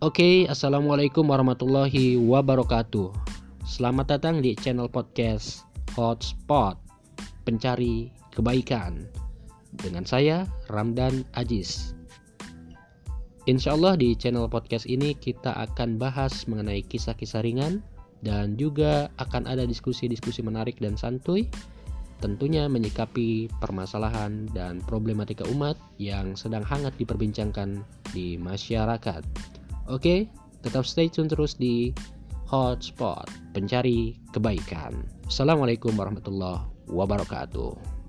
Oke, assalamualaikum warahmatullahi wabarakatuh. Selamat datang di channel podcast Hotspot Pencari Kebaikan dengan saya Ramdan Ajis. Insya Allah di channel podcast ini kita akan bahas mengenai kisah-kisah ringan dan juga akan ada diskusi-diskusi menarik dan santuy tentunya menyikapi permasalahan dan problematika umat yang sedang hangat diperbincangkan di masyarakat. Oke, tetap stay tune terus di Hotspot Pencari Kebaikan. Assalamualaikum warahmatullahi wabarakatuh.